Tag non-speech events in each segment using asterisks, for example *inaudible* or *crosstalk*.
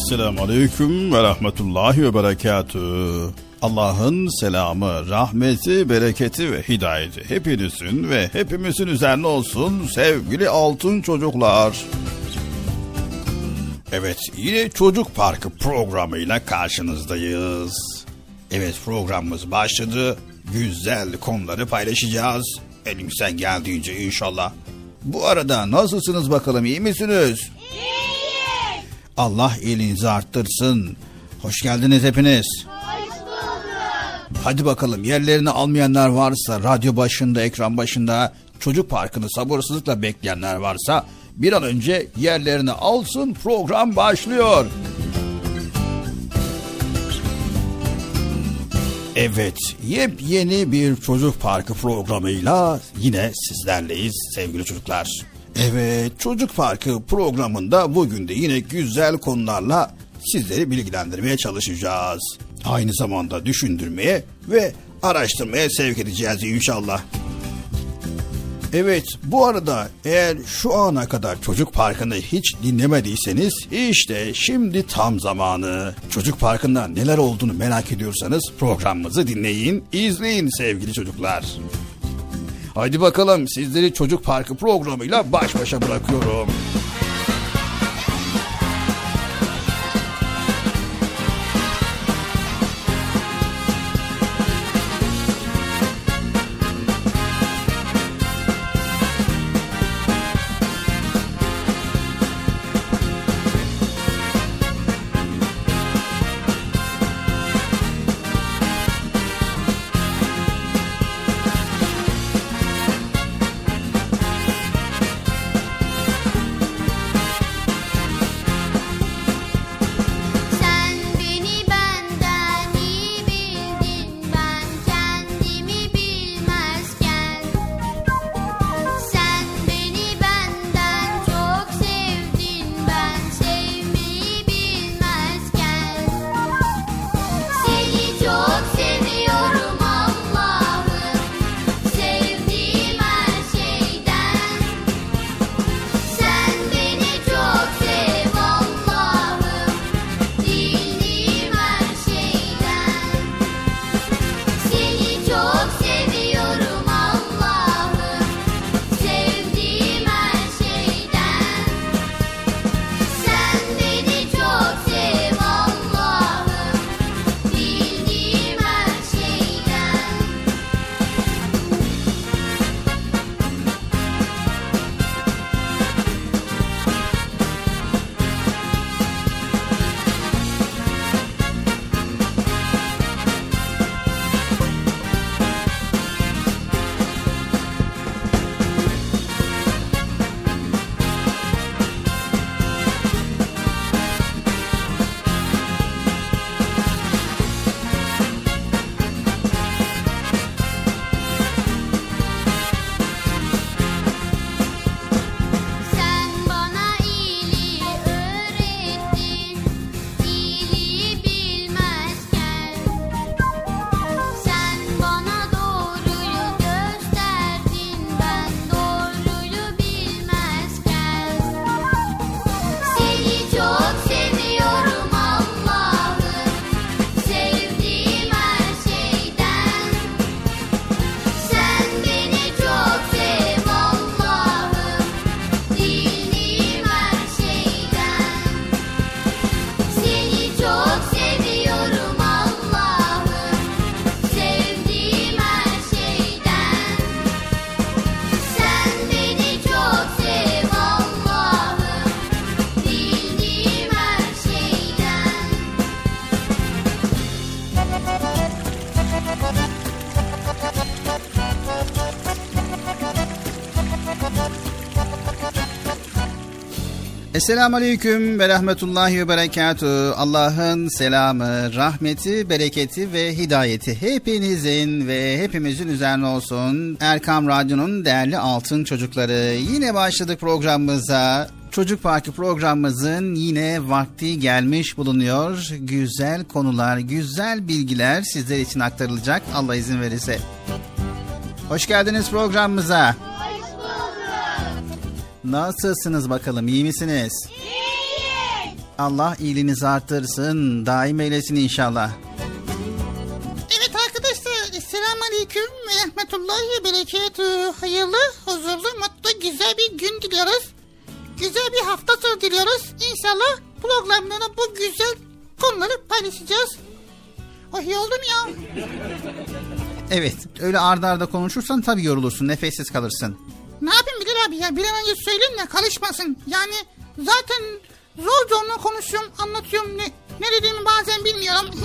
Esselamu Aleyküm ve Rahmetullahi ve Berekatü. Allah'ın selamı, rahmeti, bereketi ve hidayeti hepinizin ve hepimizin üzerine olsun sevgili altın çocuklar. Evet yine Çocuk Parkı programıyla karşınızdayız. Evet programımız başladı. Güzel konuları paylaşacağız. Elimizden geldiğince inşallah. Bu arada nasılsınız bakalım iyi misiniz? Allah iyiliğinizi arttırsın. Hoş geldiniz hepiniz. Hoş bulduk. Hadi bakalım yerlerini almayanlar varsa radyo başında ekran başında çocuk parkını sabırsızlıkla bekleyenler varsa bir an önce yerlerini alsın program başlıyor. Evet, yepyeni bir çocuk parkı programıyla yine sizlerleyiz sevgili çocuklar. Evet Çocuk Parkı programında bugün de yine güzel konularla sizleri bilgilendirmeye çalışacağız. Aynı zamanda düşündürmeye ve araştırmaya sevk edeceğiz inşallah. Evet bu arada eğer şu ana kadar Çocuk Parkı'nı hiç dinlemediyseniz işte şimdi tam zamanı. Çocuk Parkı'nda neler olduğunu merak ediyorsanız programımızı dinleyin, izleyin sevgili çocuklar. Hadi bakalım sizleri Çocuk Parkı programıyla baş başa bırakıyorum. Esselamu Aleyküm ve Rahmetullahi ve Berekatü. Allah'ın selamı, rahmeti, bereketi ve hidayeti hepinizin ve hepimizin üzerine olsun. Erkam Radyo'nun değerli altın çocukları. Yine başladık programımıza. Çocuk Parkı programımızın yine vakti gelmiş bulunuyor. Güzel konular, güzel bilgiler sizler için aktarılacak Allah izin verirse. Hoş geldiniz programımıza. Nasılsınız bakalım iyi misiniz? İyi. Allah iyiliğinizi arttırsın daim eylesin inşallah. Evet arkadaşlar Esselamu Aleyküm ve Rahmetullahi ve Berekatü. Hayırlı, huzurlu, mutlu, güzel bir gün diliyoruz. Güzel bir hafta sonu diliyoruz. İnşallah programlarda bu güzel konuları paylaşacağız. Oh iyi oldum ya. Evet öyle ardarda arda konuşursan tabii yorulursun nefessiz kalırsın. Ne yapayım Bilal abi ya bir an önce söyleyeyim de karışmasın. Yani zaten zor zorla konuşuyorum anlatıyorum ne, ne dediğimi bazen bilmiyorum. *laughs*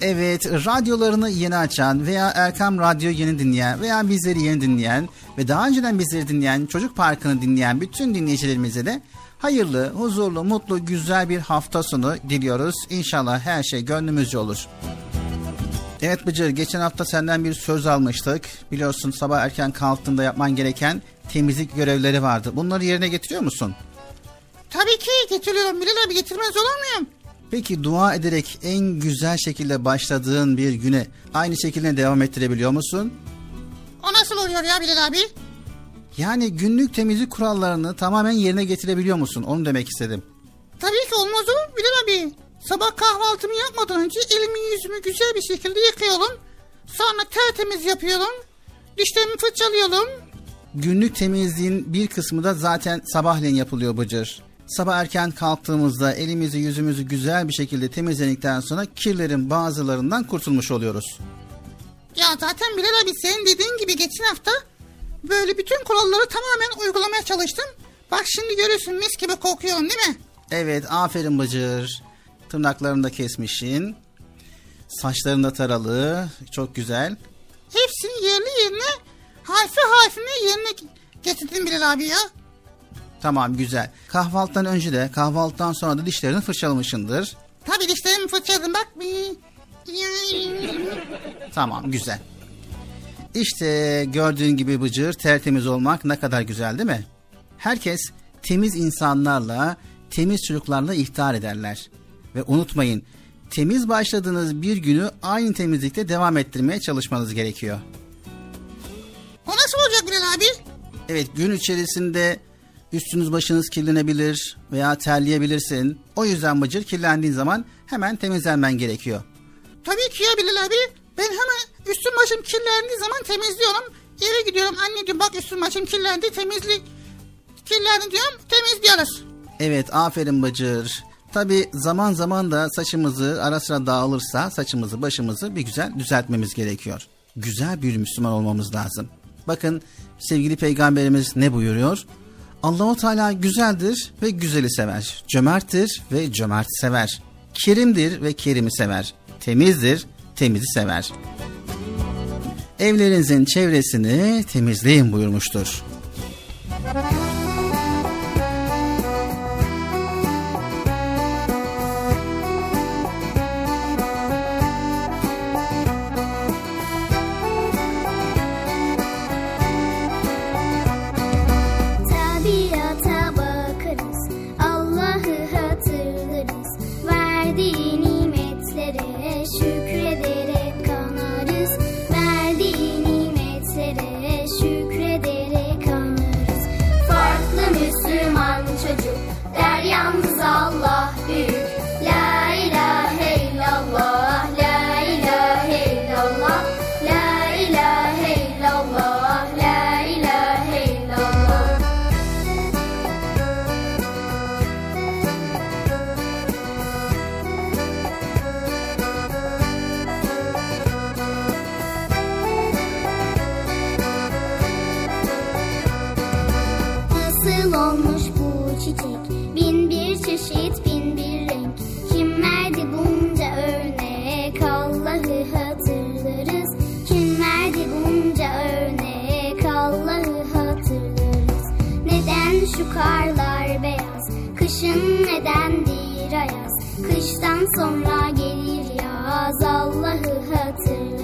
Evet, radyolarını yeni açan veya Erkam Radyo yeni dinleyen veya bizleri yeni dinleyen ve daha önceden bizleri dinleyen, Çocuk Parkı'nı dinleyen bütün dinleyicilerimize de hayırlı, huzurlu, mutlu, güzel bir hafta sonu diliyoruz. İnşallah her şey gönlümüzce olur. Evet Bıcır geçen hafta senden bir söz almıştık. Biliyorsun sabah erken kalktığında yapman gereken temizlik görevleri vardı. Bunları yerine getiriyor musun? Tabii ki getiriyorum Bilal abi getirmez olur muyum? Peki dua ederek en güzel şekilde başladığın bir güne aynı şekilde devam ettirebiliyor musun? O nasıl oluyor ya Bilal abi? Yani günlük temizlik kurallarını tamamen yerine getirebiliyor musun? Onu demek istedim. Tabii ki olmaz olur Bilal abi. Sabah kahvaltımı yapmadan önce elimi yüzümü güzel bir şekilde yıkayalım. Sonra tertemiz yapıyorum. Dişlerimi fırçalıyorum. Günlük temizliğin bir kısmı da zaten sabahleyin yapılıyor Bıcır. Sabah erken kalktığımızda elimizi yüzümüzü güzel bir şekilde temizledikten sonra kirlerin bazılarından kurtulmuş oluyoruz. Ya zaten Bilal abi senin dediğin gibi geçen hafta böyle bütün kuralları tamamen uygulamaya çalıştım. Bak şimdi görüyorsun mis gibi kokuyorum değil mi? Evet aferin Bıcır. Tırnaklarını da kesmişsin. Saçların da taralı. Çok güzel. Hepsini yerli yerine harfi harfine yerine getirdim Bilal abi ya. Tamam güzel. Kahvaltıdan önce de kahvaltıdan sonra da dişlerini fırçalamışsındır. Tabii dişlerimi fırçaladım bak. Tamam güzel. İşte gördüğün gibi Bıcır tertemiz olmak ne kadar güzel değil mi? Herkes temiz insanlarla, temiz çocuklarla ihtar ederler. Ve unutmayın temiz başladığınız bir günü aynı temizlikte devam ettirmeye çalışmanız gerekiyor. O nasıl olacak Bilal abi? Evet gün içerisinde üstünüz başınız kirlenebilir veya terleyebilirsin. O yüzden Bıcır kirlendiğin zaman hemen temizlenmen gerekiyor. Tabii ki ya Bilal abi. Ben hemen üstüm başım kirlendiği zaman temizliyorum. Eve gidiyorum anneciğim bak üstüm başım kirlendi temizlik kirlendi diyorum temizliyoruz. Evet aferin Bıcır. Tabi zaman zaman da saçımızı ara sıra dağılırsa saçımızı başımızı bir güzel düzeltmemiz gerekiyor. Güzel bir Müslüman olmamız lazım. Bakın sevgili peygamberimiz ne buyuruyor? Allahu Teala güzeldir ve güzeli sever. Cömerttir ve cömert sever. Kerimdir ve kerimi sever. Temizdir, temizi sever. Evlerinizin çevresini temizleyin buyurmuştur. Tabiata Nasıl olmuş bu çiçek? Bin bir çeşit, bin bir renk. Kim verdi bunca örnek? Allah'ı hatırlarız. Kim verdi bunca örnek? Allah'ı hatırlarız. Neden şu karlar beyaz? Kışın nedendir ayaz? Kıştan sonra gelir yaz. Allah'ı hatırlarız.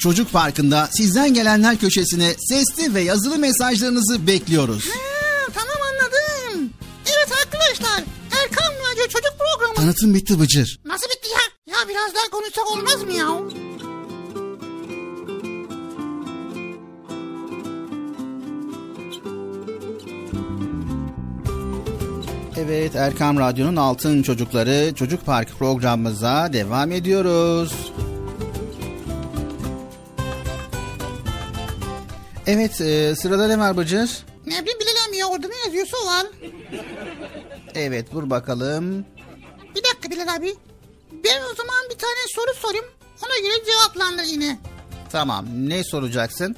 Çocuk Parkı'nda sizden gelenler köşesine sesli ve yazılı mesajlarınızı bekliyoruz. Ha, tamam anladım. Evet arkadaşlar Erkan Radyo Çocuk Programı. Tanıtım bitti Bıcır. Nasıl bitti ya? Ya biraz daha konuşsak olmaz mı ya? Evet Erkam Radyo'nun Altın Çocukları Çocuk Parkı programımıza devam ediyoruz. Evet e, sırada ne var Bıcır? Ne bileyim abi ya orada ne yazıyorsa o var. Evet vur bakalım. Bir dakika Bilal abi. Ben o zaman bir tane soru sorayım. Ona göre cevaplandır yine. Tamam ne soracaksın?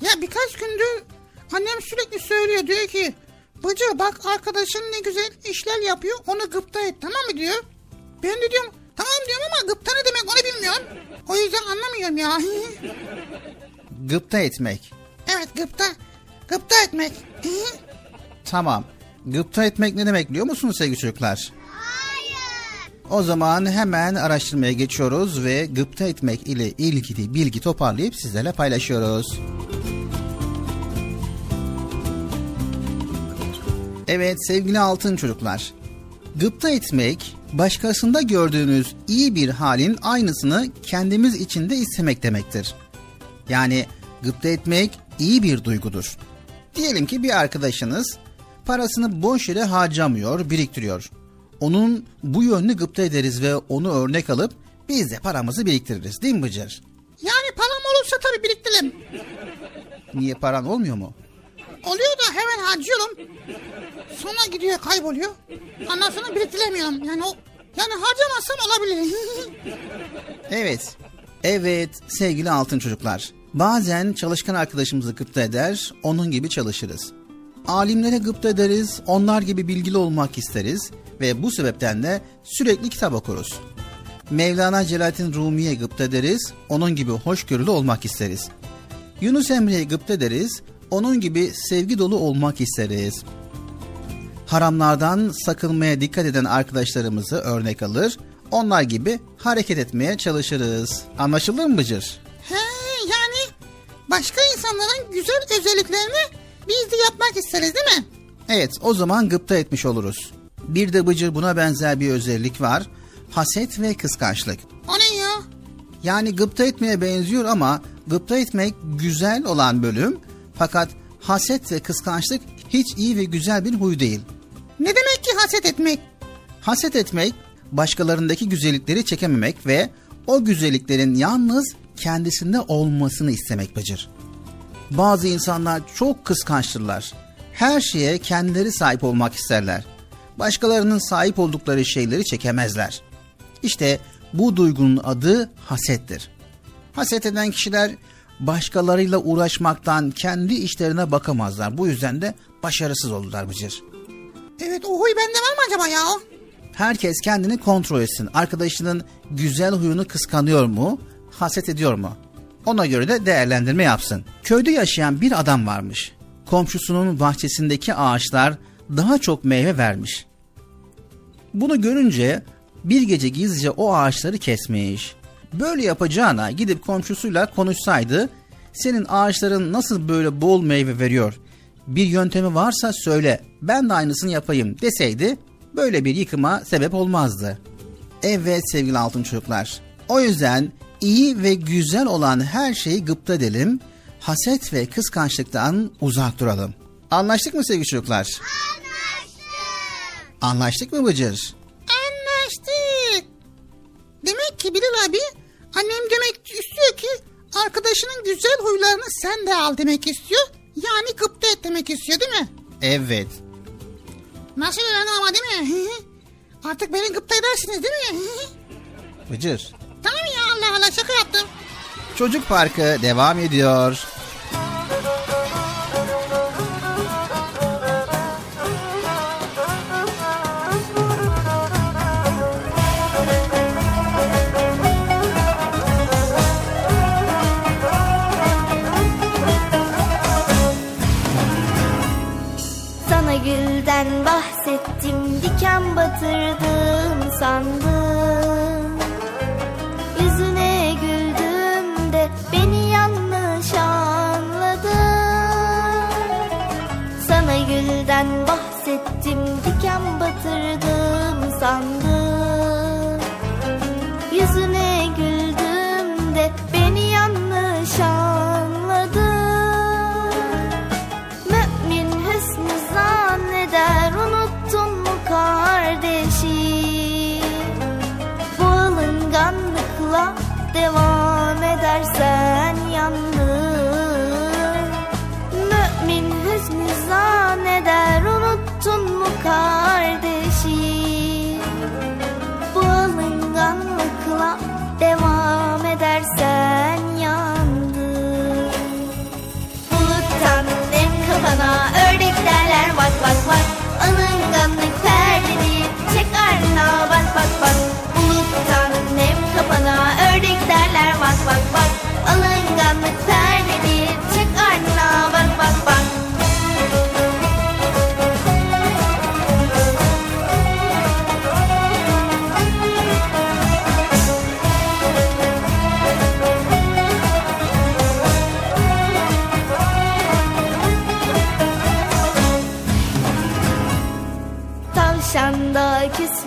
Ya birkaç gündür annem sürekli söylüyor diyor ki Bıcı bak arkadaşın ne güzel işler yapıyor onu gıpta et tamam mı diyor. Ben de diyorum tamam diyorum ama gıpta ne demek onu bilmiyorum. O yüzden anlamıyorum ya. *laughs* Gıpta etmek. evet gıpta. Gıpta etmek. Tamam. Gıpta etmek ne demek biliyor musunuz sevgili çocuklar? O zaman hemen araştırmaya geçiyoruz ve gıpta etmek ile ilgili bilgi toparlayıp sizlerle paylaşıyoruz. Evet sevgili altın çocuklar. Gıpta etmek, başkasında gördüğünüz iyi bir halin aynısını kendimiz için de istemek demektir. Yani gıpta etmek iyi bir duygudur. Diyelim ki bir arkadaşınız parasını boş yere harcamıyor, biriktiriyor. Onun bu yönünü gıpta ederiz ve onu örnek alıp biz de paramızı biriktiririz değil mi Bıcır? Yani param olursa tabii biriktiririm. Niye paran olmuyor mu? Oluyor da hemen harcıyorum. Sonra gidiyor kayboluyor. Ondan sonra biriktiremiyorum. Yani o Yani harcamazsam olabilir. *laughs* evet. Evet sevgili altın çocuklar. Bazen çalışkan arkadaşımızı gıpta eder, onun gibi çalışırız. Alimlere gıpta ederiz, onlar gibi bilgili olmak isteriz ve bu sebepten de sürekli kitap okuruz. Mevlana Celaleddin Rumi'ye gıpta ederiz, onun gibi hoşgörülü olmak isteriz. Yunus Emre'ye gıpta ederiz, onun gibi sevgi dolu olmak isteriz. Haramlardan sakınmaya dikkat eden arkadaşlarımızı örnek alır, onlar gibi hareket etmeye çalışırız. Anlaşılır mı Bıcır? He başka insanların güzel özelliklerini biz de yapmak isteriz değil mi? Evet o zaman gıpta etmiş oluruz. Bir de Bıcır buna benzer bir özellik var. Haset ve kıskançlık. O ne ya? Yani gıpta etmeye benziyor ama gıpta etmek güzel olan bölüm fakat haset ve kıskançlık hiç iyi ve güzel bir huy değil. Ne demek ki haset etmek? Haset etmek başkalarındaki güzellikleri çekememek ve o güzelliklerin yalnız kendisinde olmasını istemek Bıcır. Bazı insanlar çok kıskançtırlar. Her şeye kendileri sahip olmak isterler. Başkalarının sahip oldukları şeyleri çekemezler. İşte bu duygunun adı hasettir. Haset eden kişiler başkalarıyla uğraşmaktan kendi işlerine bakamazlar. Bu yüzden de başarısız olurlar Bıcır. Evet o huy bende var mı acaba ya? Herkes kendini kontrol etsin. Arkadaşının güzel huyunu kıskanıyor mu, haset ediyor mu? Ona göre de değerlendirme yapsın. Köyde yaşayan bir adam varmış. Komşusunun bahçesindeki ağaçlar daha çok meyve vermiş. Bunu görünce bir gece gizlice o ağaçları kesmiş. Böyle yapacağına gidip komşusuyla konuşsaydı, senin ağaçların nasıl böyle bol meyve veriyor? Bir yöntemi varsa söyle, ben de aynısını yapayım deseydi, böyle bir yıkıma sebep olmazdı. Evet sevgili altın çocuklar. O yüzden iyi ve güzel olan her şeyi gıpta edelim, haset ve kıskançlıktan uzak duralım. Anlaştık mı sevgili çocuklar? Anlaştık. Anlaştık mı Bıcır? Anlaştık. Demek ki Bilal abi annem demek istiyor ki arkadaşının güzel huylarını sen de al demek istiyor. Yani gıpta et demek istiyor değil mi? Evet. Nasıl yani ama değil mi? *laughs* Artık beni gıpta edersiniz değil mi? *laughs* Bıcır. tamam ya Allah Allah şaka yaptım. Çocuk Parkı devam ediyor. Sana gülden bahsettim diken batırdım sandım diken batırdım sandım Yüzüne güldüm de beni yanlış anladın. Mümin hüsnü zanneder unuttun mu kardeşim Bu alınganlıkla devam edersen vak vak vak Alınganlık perdedir çek ardına bak bak bak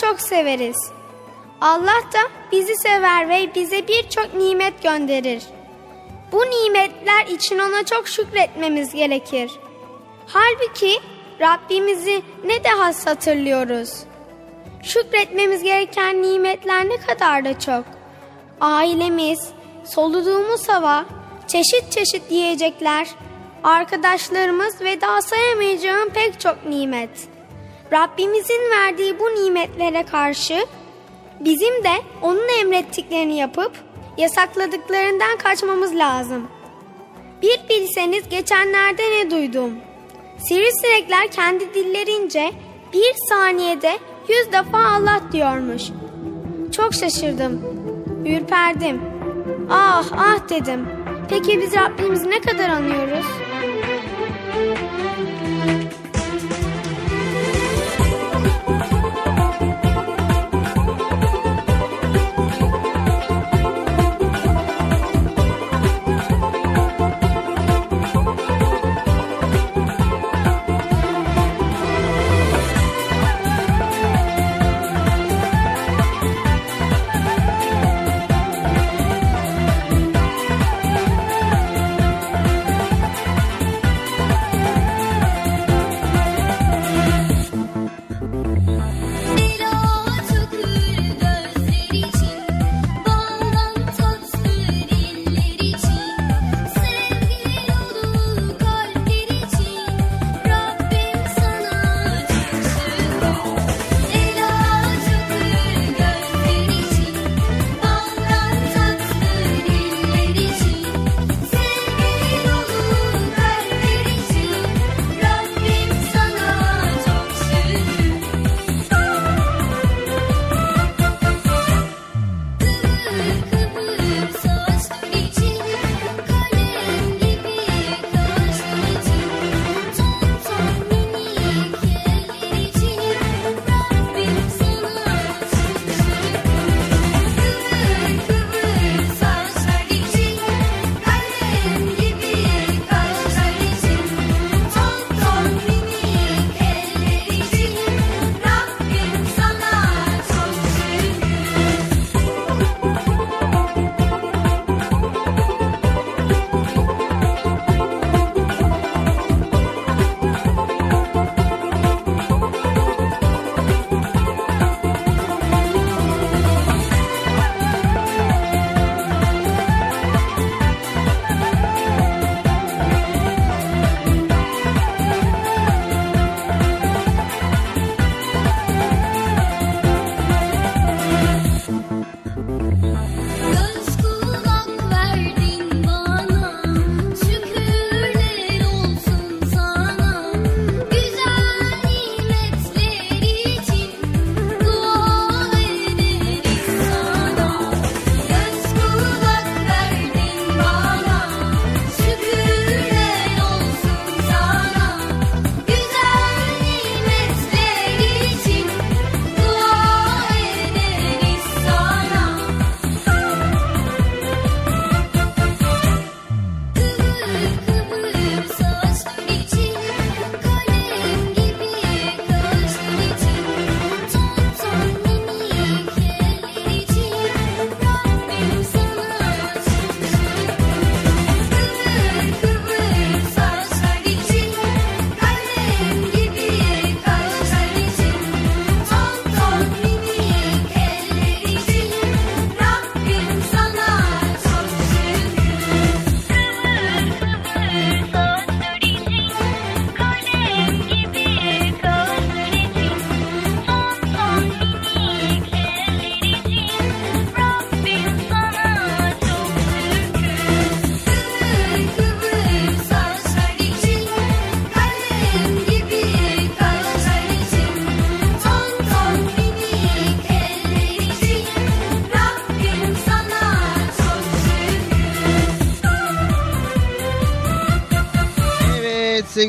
çok severiz. Allah da bizi sever ve bize birçok nimet gönderir. Bu nimetler için ona çok şükretmemiz gerekir. Halbuki Rabbimizi ne de has hatırlıyoruz. Şükretmemiz gereken nimetler ne kadar da çok. Ailemiz, soluduğumuz hava, çeşit çeşit yiyecekler, arkadaşlarımız ve daha sayamayacağım pek çok nimet. Rabbimizin verdiği bu nimetlere karşı bizim de onun emrettiklerini yapıp yasakladıklarından kaçmamız lazım. Bir bilseniz geçenlerde ne duydum. Sivrisinekler kendi dillerince bir saniyede yüz defa Allah diyormuş. Çok şaşırdım. Ürperdim. Ah ah dedim. Peki biz Rabbimizi ne kadar anıyoruz?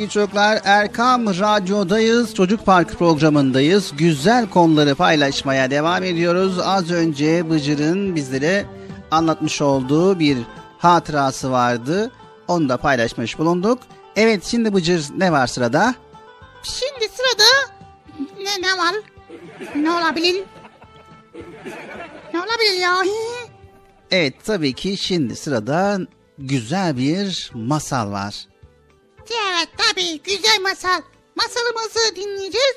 Sevgili çocuklar Erkam Radyo'dayız. Çocuk Park programındayız. Güzel konuları paylaşmaya devam ediyoruz. Az önce Bıcır'ın bizlere anlatmış olduğu bir hatırası vardı. Onu da paylaşmış bulunduk. Evet şimdi Bıcır ne var sırada? Şimdi sırada ne, ne var? Ne olabilir? Ne olabilir ya? Evet tabii ki şimdi sırada güzel bir masal var. Evet tabii güzel masal. Masalımızı dinleyeceğiz.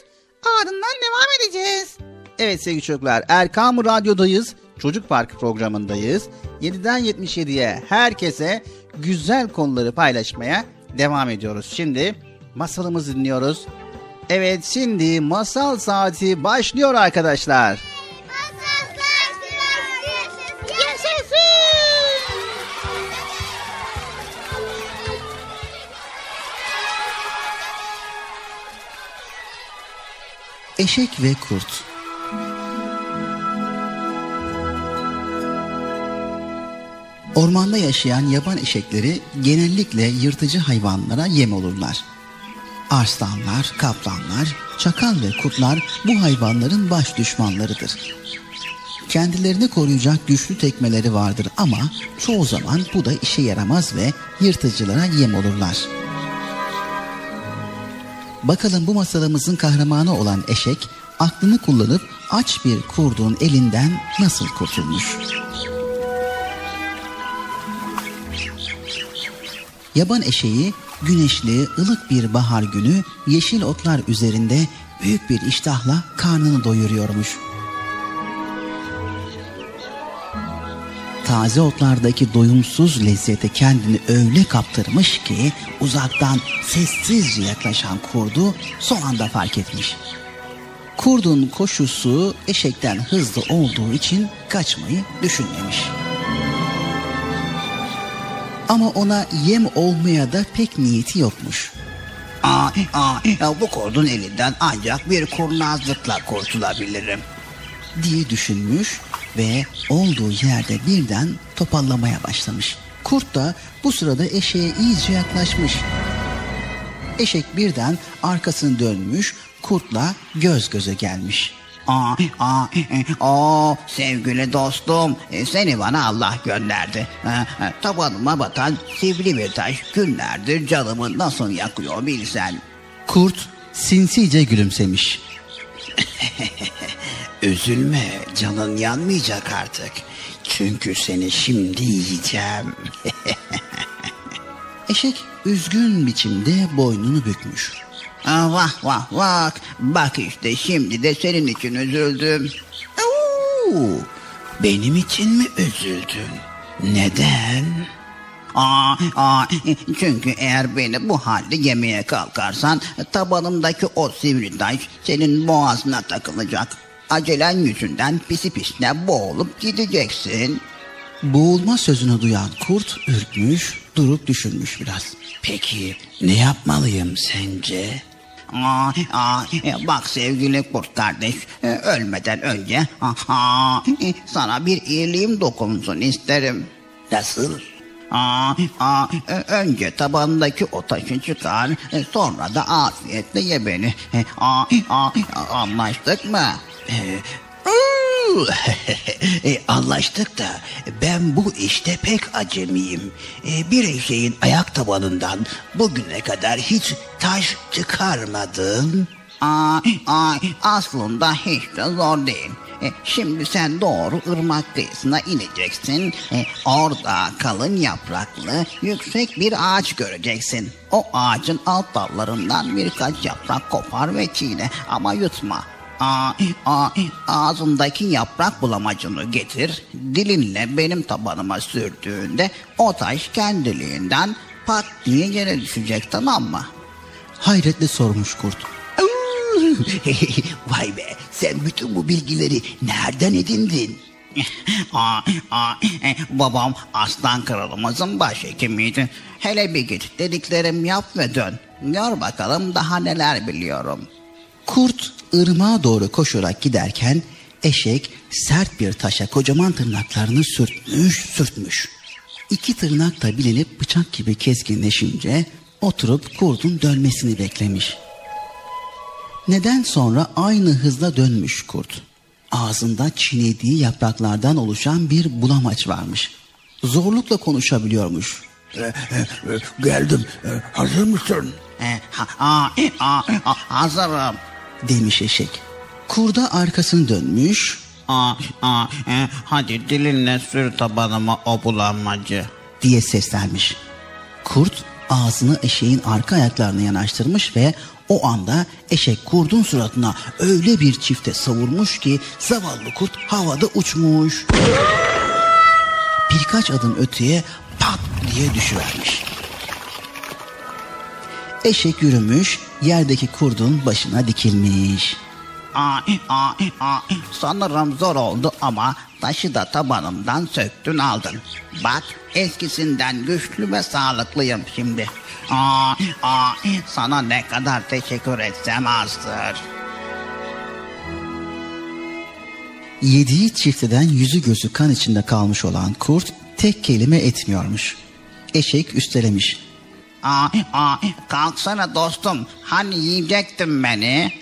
Ardından devam edeceğiz. Evet sevgili çocuklar Erkam Radyo'dayız. Çocuk Park programındayız. 7'den 77'ye herkese güzel konuları paylaşmaya devam ediyoruz. Şimdi masalımızı dinliyoruz. Evet şimdi masal saati başlıyor arkadaşlar. Eşek ve Kurt Ormanda yaşayan yaban eşekleri genellikle yırtıcı hayvanlara yem olurlar. Arslanlar, kaplanlar, çakal ve kurtlar bu hayvanların baş düşmanlarıdır. Kendilerini koruyacak güçlü tekmeleri vardır ama çoğu zaman bu da işe yaramaz ve yırtıcılara yem olurlar. Bakalım bu masalımızın kahramanı olan eşek aklını kullanıp aç bir kurdun elinden nasıl kurtulmuş? Yaban eşeği güneşli, ılık bir bahar günü yeşil otlar üzerinde büyük bir iştahla karnını doyuruyormuş. Taze otlardaki doyumsuz lezzete kendini öyle kaptırmış ki uzaktan sessizce yaklaşan kurdu son anda fark etmiş. Kurdun koşusu eşekten hızlı olduğu için kaçmayı düşünmemiş. Ama ona yem olmaya da pek niyeti yokmuş. Aa, aa, ya bu kurdun elinden ancak bir kurnazlıkla kurtulabilirim. diye düşünmüş ve olduğu yerde birden topallamaya başlamış. Kurt da bu sırada eşeğe iyice yaklaşmış. Eşek birden arkasını dönmüş, kurtla göz göze gelmiş. Aa, aa, e, o sevgili dostum e, seni bana Allah gönderdi. Tabanıma batan sivri bir taş günlerdir canımı nasıl yakıyor bilsen. Kurt sinsice gülümsemiş. *laughs* Üzülme canın yanmayacak artık. Çünkü seni şimdi yiyeceğim. *laughs* Eşek üzgün biçimde boynunu bükmüş. Aa, vah vah vah. Bak işte şimdi de senin için üzüldüm. Oo, benim için mi üzüldün? Neden? Aa, aa, çünkü eğer beni bu halde yemeye kalkarsan tabanımdaki o sivri taş senin boğazına takılacak. Acelen yüzünden pisi pisine boğulup gideceksin. Boğulma sözünü duyan kurt ürkmüş, durup düşünmüş biraz. Peki ne yapmalıyım sence? Aa, aa, e, bak sevgili kurt kardeş e, ölmeden önce aha, e, sana bir iyiliğim dokunsun isterim. Nasıl? Aa, aa, e, önce tabandaki o taşı çıkar e, sonra da afiyetle ye beni. E, aa, aa, anlaştık mı? E, *laughs* e, anlaştık da ben bu işte pek acemiyim. E, bir şeyin ayak tabanından bugüne kadar hiç taş çıkarmadım. Aa, aa, aslında hiç de zor değil. E, şimdi sen doğru ırmak kıyısına ineceksin. E, orada kalın yapraklı yüksek bir ağaç göreceksin. O ağacın alt dallarından birkaç yaprak kopar ve çiğne ama yutma. Aa, aa, ağzındaki yaprak bulamacını getir, dilinle benim tabanıma sürdüğünde o taş kendiliğinden pat diye yere düşecek tamam mı? Hayretle sormuş kurt. *laughs* Vay be sen bütün bu bilgileri nereden edindin? *laughs* aa, aa, e, babam aslan kralımızın başhekimiydi. Hele bir git dediklerim yap ve dön. Gör bakalım daha neler biliyorum. Kurt ırmağa doğru koşarak giderken eşek sert bir taşa kocaman tırnaklarını sürtmüş sürtmüş. İki tırnak da bilinip bıçak gibi keskinleşince oturup kurdun dönmesini beklemiş. Neden sonra aynı hızla dönmüş kurt. Ağzında çiğnediği yapraklardan oluşan bir bulamaç varmış. Zorlukla konuşabiliyormuş. E, e, e, geldim. Hazır mısın? Hazırım demiş eşek. Kurda arkasını dönmüş. Aa, aa, e, hadi dilinle sür tabanıma o bulanmacı. diye seslenmiş. Kurt ağzını eşeğin arka ayaklarına yanaştırmış ve o anda eşek kurdun suratına öyle bir çifte savurmuş ki zavallı kurt havada uçmuş. Birkaç adım öteye pat diye düşüvermiş. Eşek yürümüş, yerdeki kurdun başına dikilmiş. Aa, aa, aa, sanırım zor oldu ama taşı da tabanımdan söktün aldın. Bak eskisinden güçlü ve sağlıklıyım şimdi. Aa, aa, sana ne kadar teşekkür etsem azdır. Yediği çifteden yüzü gözü kan içinde kalmış olan kurt tek kelime etmiyormuş. Eşek üstelemiş. Aa, aa, kalksana dostum hani yiyecektin beni.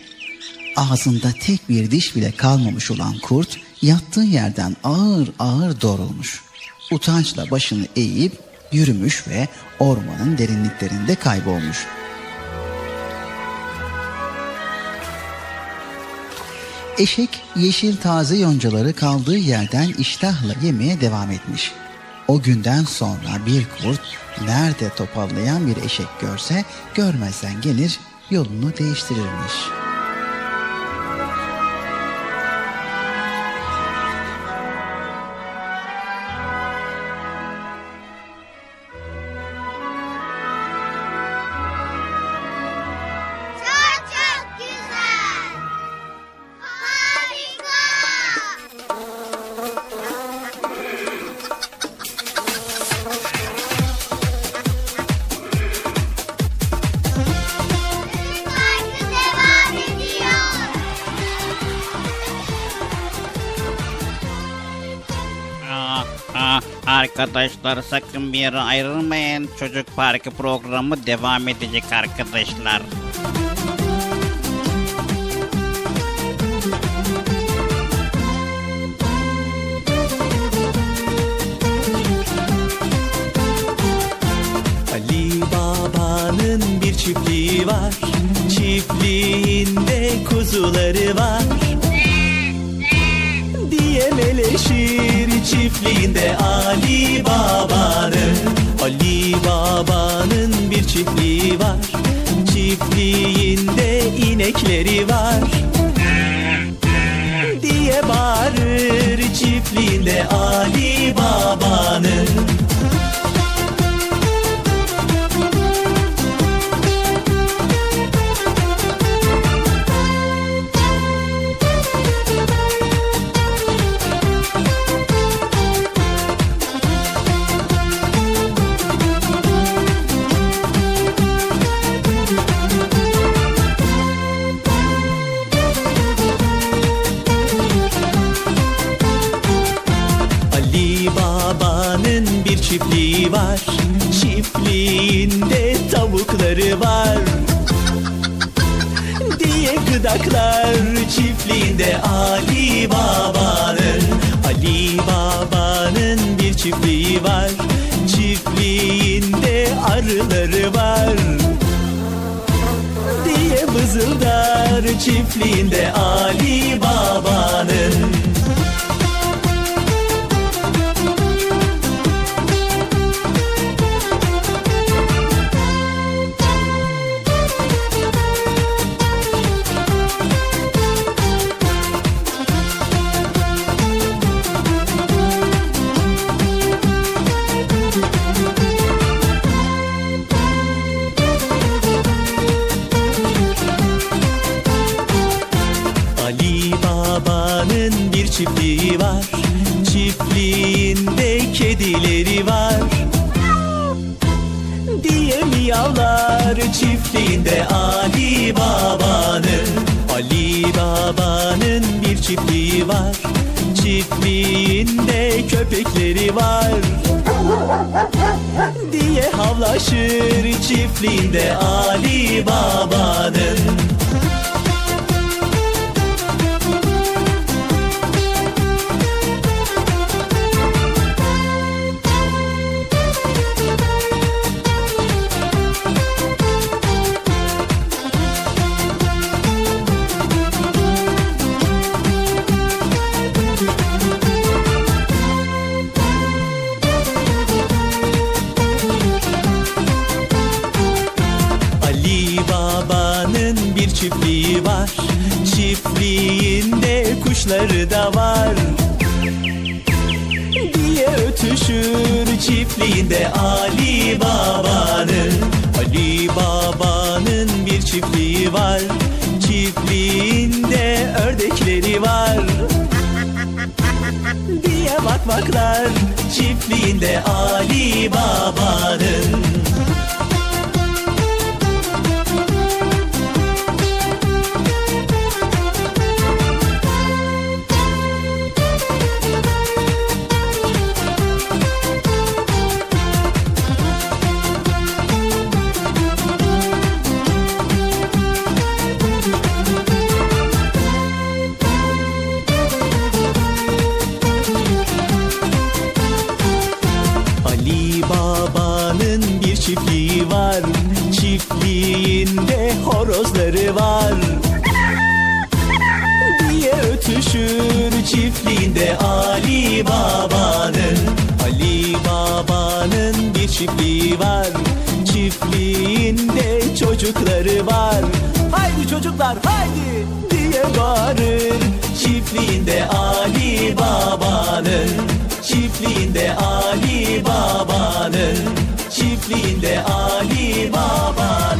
Ağzında tek bir diş bile kalmamış olan kurt yattığı yerden ağır ağır doğrulmuş. Utançla başını eğip yürümüş ve ormanın derinliklerinde kaybolmuş. Eşek yeşil taze yoncaları kaldığı yerden iştahla yemeye devam etmiş. O günden sonra bir kurt nerede topallayan bir eşek görse görmezden gelir yolunu değiştirirmiş. Arkadaşlar sakın bir yere ayrılmayın. Çocuk Parkı programı devam edecek arkadaşlar. Ali Baba'nın bir çiftliği var Çiftliğinde kuzuları var Ali Baba'nın çiftliğinde Ali Baba'nın horozları var. Diye ötüşür çiftliğinde Ali Baba'nın. Ali Baba'nın bir çiftliği var. Çiftliğinde çocukları var. Haydi çocuklar haydi! Diye bağırır. Çiftliğinde Ali Baba'nın. Çiftliğinde Ali Baba'nın. Çiftliğinde Ali Baba'nın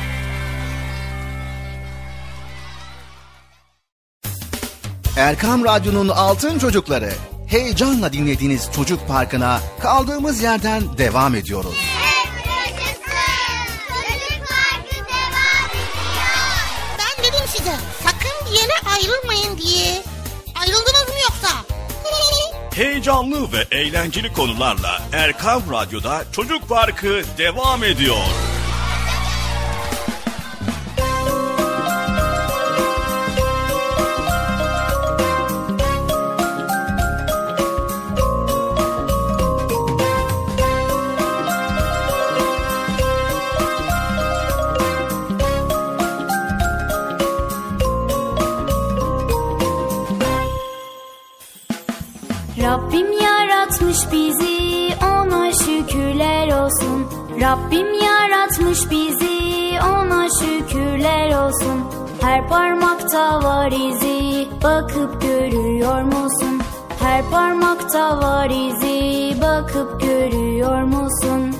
Erkam Radyo'nun Altın Çocukları heyecanla dinlediğiniz Çocuk Parkı'na kaldığımız yerden devam ediyoruz. Ben dedim size sakın bir yere ayrılmayın diye. Ayrıldınız mı yoksa? *laughs* Heyecanlı ve eğlenceli konularla Erkan Radyo'da Çocuk Parkı devam ediyor. Yaratmış bizi ona şükürler olsun Rabbim yaratmış bizi ona şükürler olsun Her parmakta var izi bakıp görüyor musun? Her parmakta var izi bakıp görüyor musun?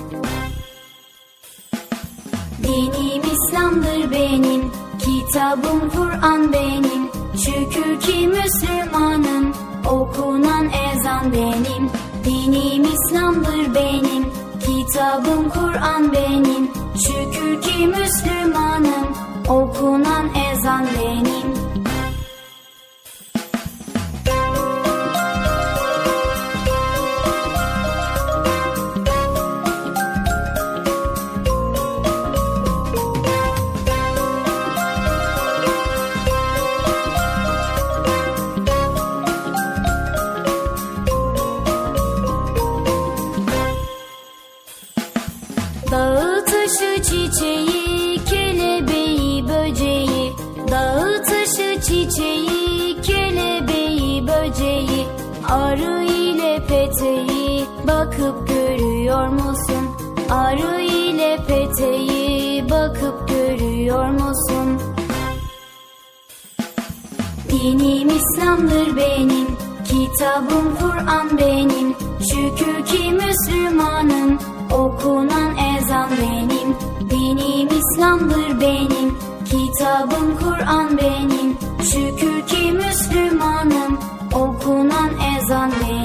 Dinim İslam'dır benim Kitabım Kur'an benim Şükür ki Müslümanım Okunan ezan benim Dinim İslam'dır benim Kitabım Kur'an benim. Şükür ki Müslümanım Okunan ezan benim Arı ile peteği bakıp görüyor musun? Arı ile peteği bakıp görüyor musun? Dinim İslam'dır benim Kitabım Kur'an benim Şükür ki Müslümanım Okunan ezan benim Dinim İslam'dır benim Kitabım Kur'an benim Şükür ki Müslümanım Okunan ezan benim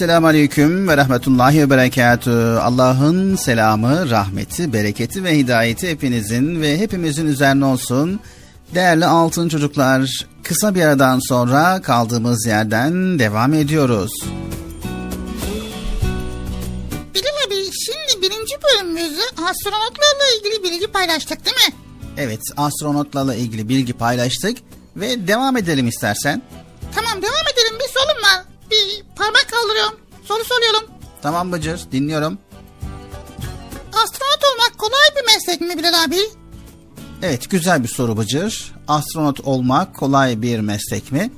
Esselamu Aleyküm ve Rahmetullahi ve Berekatü. Allah'ın selamı, rahmeti, bereketi ve hidayeti hepinizin ve hepimizin üzerine olsun. Değerli altın çocuklar, kısa bir aradan sonra kaldığımız yerden devam ediyoruz. Bilal abi şimdi birinci bölümümüzde astronotlarla ilgili bilgi paylaştık değil mi? Evet, astronotlarla ilgili bilgi paylaştık ve devam edelim istersen. Tamam Bıcır, dinliyorum. Astronot olmak kolay bir meslek mi Bilal abi? Evet, güzel bir soru Bıcır. Astronot olmak kolay bir meslek mi?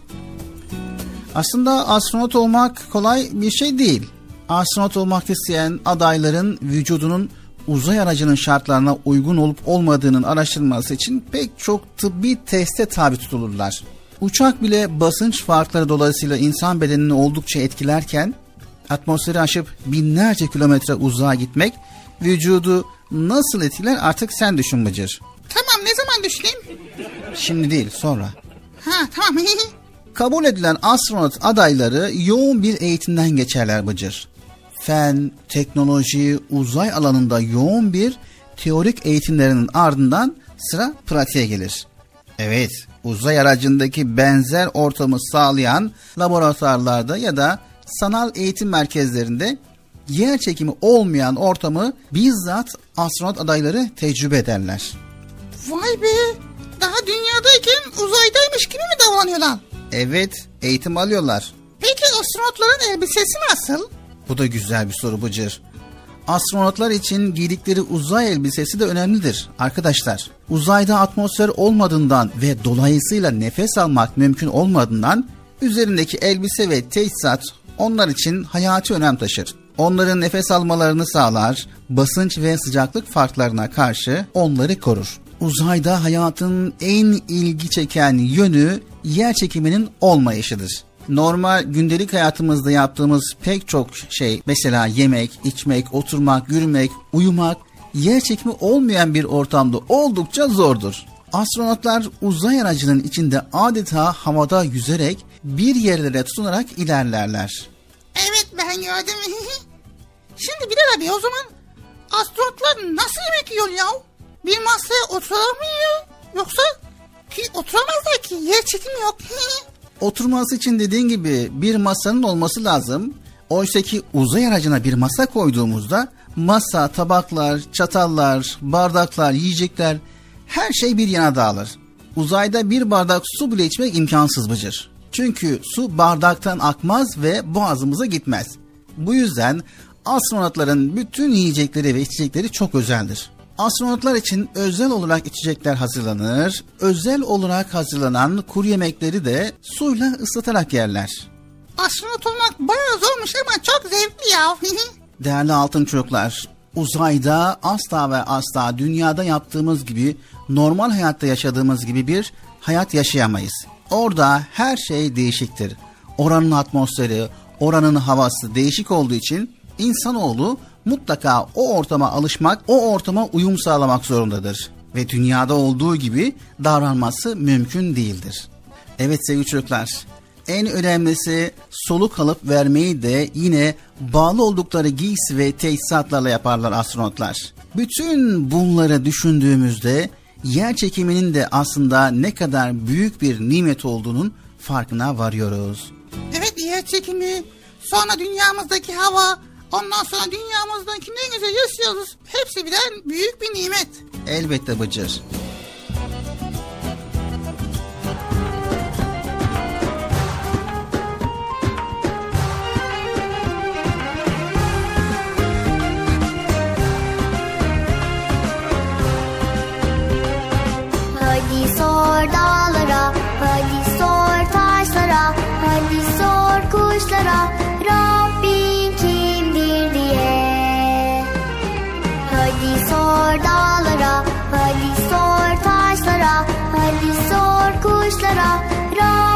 Aslında astronot olmak kolay bir şey değil. Astronot olmak isteyen adayların vücudunun uzay aracının şartlarına uygun olup olmadığının araştırılması için pek çok tıbbi teste tabi tutulurlar. Uçak bile basınç farkları dolayısıyla insan bedenini oldukça etkilerken atmosferi aşıp binlerce kilometre uzağa gitmek vücudu nasıl etkiler artık sen düşün Bıcır. Tamam ne zaman düşüneyim? Şimdi değil sonra. Ha tamam. *laughs* Kabul edilen astronot adayları yoğun bir eğitimden geçerler Bıcır. Fen, teknoloji, uzay alanında yoğun bir teorik eğitimlerinin ardından sıra pratiğe gelir. Evet, uzay aracındaki benzer ortamı sağlayan laboratuvarlarda ya da sanal eğitim merkezlerinde yer çekimi olmayan ortamı bizzat astronot adayları tecrübe ederler. Vay be. Daha dünyadayken uzaydaymış gibi mi davranıyorlar? Evet, eğitim alıyorlar. Peki astronotların elbisesi nasıl? Bu da güzel bir soru Bıcır. Astronotlar için giydikleri uzay elbisesi de önemlidir arkadaşlar. Uzayda atmosfer olmadığından ve dolayısıyla nefes almak mümkün olmadığından üzerindeki elbise ve teçhizat onlar için hayati önem taşır. Onların nefes almalarını sağlar, basınç ve sıcaklık farklarına karşı onları korur. Uzayda hayatın en ilgi çeken yönü yer çekiminin olmayışıdır. Normal gündelik hayatımızda yaptığımız pek çok şey mesela yemek, içmek, oturmak, yürümek, uyumak yer çekimi olmayan bir ortamda oldukça zordur. Astronotlar uzay aracının içinde adeta havada yüzerek bir yerlere tutunarak ilerlerler. Evet ben gördüm. *laughs* Şimdi Bilal abi o zaman astronotlar nasıl yemek yiyor ya? Bir masaya oturamıyor yoksa ki oturamazlar ki yer çekimi yok. *laughs* Oturması için dediğin gibi bir masanın olması lazım. Oysa ki uzay aracına bir masa koyduğumuzda masa, tabaklar, çatallar, bardaklar, yiyecekler her şey bir yana dağılır. Uzayda bir bardak su bile içmek imkansız bıcır. Çünkü su bardaktan akmaz ve boğazımıza gitmez. Bu yüzden astronotların bütün yiyecekleri ve içecekleri çok özeldir. Astronotlar için özel olarak içecekler hazırlanır. Özel olarak hazırlanan kuru yemekleri de suyla ıslatarak yerler. Astronot olmak bayağı zormuş ama çok zevkli ya. *laughs* Değerli altın çocuklar, uzayda asla ve asla dünyada yaptığımız gibi normal hayatta yaşadığımız gibi bir hayat yaşayamayız. Orada her şey değişiktir. Oranın atmosferi, oranın havası değişik olduğu için insanoğlu mutlaka o ortama alışmak, o ortama uyum sağlamak zorundadır. Ve dünyada olduğu gibi davranması mümkün değildir. Evet sevgili çocuklar, en önemlisi soluk alıp vermeyi de yine bağlı oldukları giysi ve teçhizatlarla yaparlar astronotlar. Bütün bunları düşündüğümüzde yer çekiminin de aslında ne kadar büyük bir nimet olduğunun farkına varıyoruz. Evet yer çekimi, sonra dünyamızdaki hava, ondan sonra dünyamızdaki ne güzel yaşıyoruz. Hepsi birden büyük bir nimet. Elbette Bıcır. Sor dağlara, hadi sor taşlara, hadi sor kuşlara, Rabbin kimdir diye. Hadi sor dağlara, hadi sor taşlara, hadi sor kuşlara, Rabbin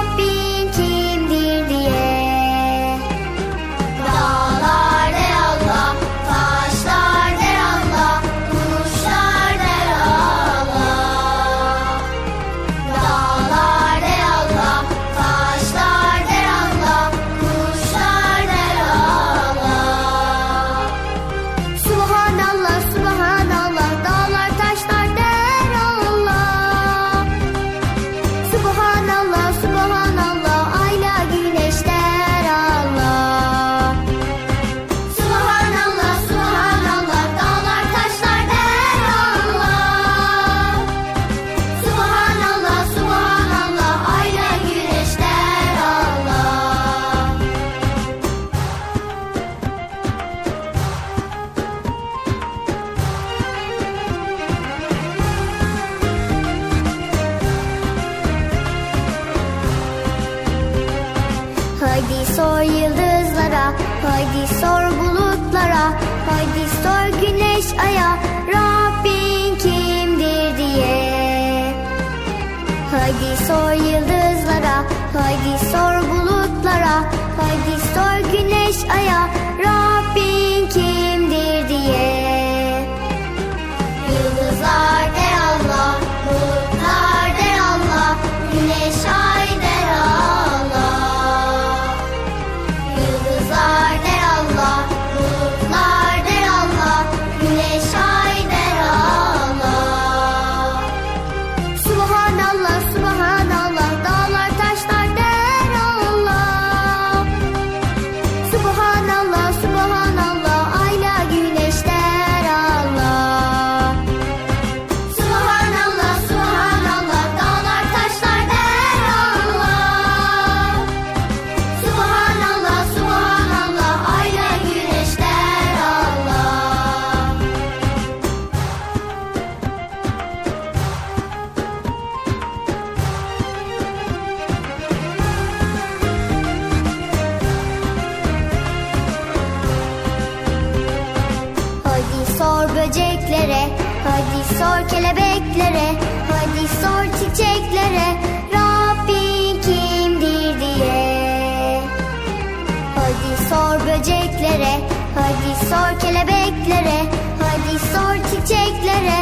sor kelebeklere Hadi sor çiçeklere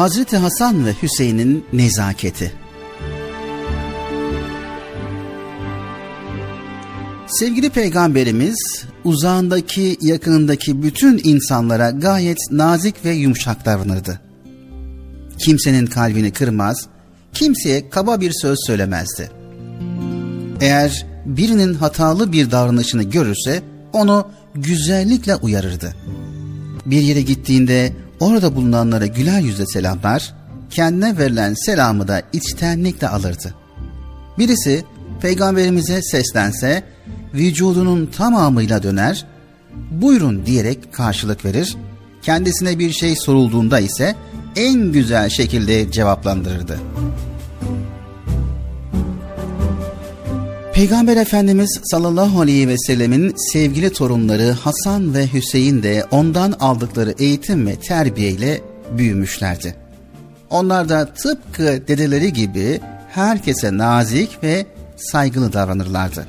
Hazreti Hasan ve Hüseyin'in nezaketi. Sevgili peygamberimiz uzağındaki yakınındaki bütün insanlara gayet nazik ve yumuşak davranırdı. Kimsenin kalbini kırmaz, kimseye kaba bir söz söylemezdi. Eğer birinin hatalı bir davranışını görürse onu güzellikle uyarırdı. Bir yere gittiğinde orada bulunanlara güler yüzle selamlar, kendine verilen selamı da içtenlikle alırdı. Birisi peygamberimize seslense vücudunun tamamıyla döner, buyurun diyerek karşılık verir, kendisine bir şey sorulduğunda ise en güzel şekilde cevaplandırırdı. Peygamber Efendimiz sallallahu aleyhi ve sellemin sevgili torunları Hasan ve Hüseyin de ondan aldıkları eğitim ve terbiyeyle büyümüşlerdi. Onlar da tıpkı dedeleri gibi herkese nazik ve saygılı davranırlardı.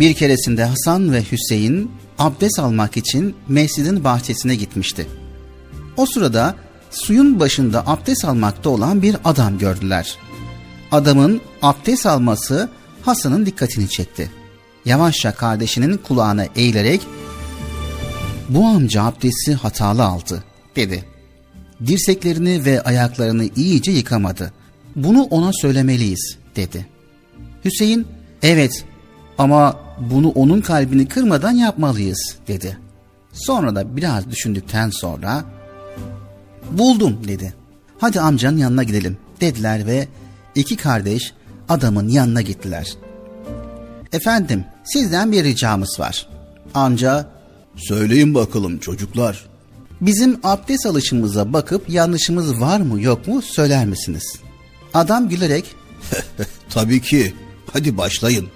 Bir keresinde Hasan ve Hüseyin abdest almak için mescidin bahçesine gitmişti. O sırada suyun başında abdest almakta olan bir adam gördüler. Adamın abdest alması Hasan'ın dikkatini çekti. Yavaşça kardeşinin kulağına eğilerek bu amca abdesti hatalı aldı dedi. Dirseklerini ve ayaklarını iyice yıkamadı. Bunu ona söylemeliyiz dedi. Hüseyin evet ama bunu onun kalbini kırmadan yapmalıyız dedi. Sonra da biraz düşündükten sonra buldum dedi. Hadi amcanın yanına gidelim dediler ve iki kardeş adamın yanına gittiler. Efendim sizden bir ricamız var. Amca Söyleyin bakalım çocuklar. bizim abdest alışımıza bakıp yanlışımız var mı yok mu söyler misiniz? Adam gülerek *laughs* Tabii ki. Hadi başlayın.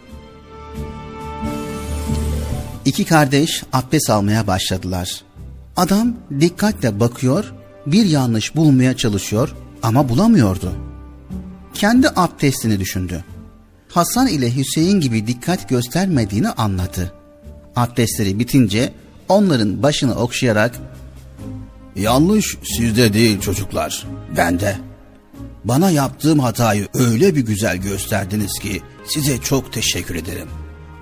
iki kardeş abdest almaya başladılar. Adam dikkatle bakıyor, bir yanlış bulmaya çalışıyor ama bulamıyordu. Kendi abdestini düşündü. Hasan ile Hüseyin gibi dikkat göstermediğini anladı. Abdestleri bitince onların başını okşayarak Yanlış sizde değil çocuklar. Bende. Bana yaptığım hatayı öyle bir güzel gösterdiniz ki size çok teşekkür ederim.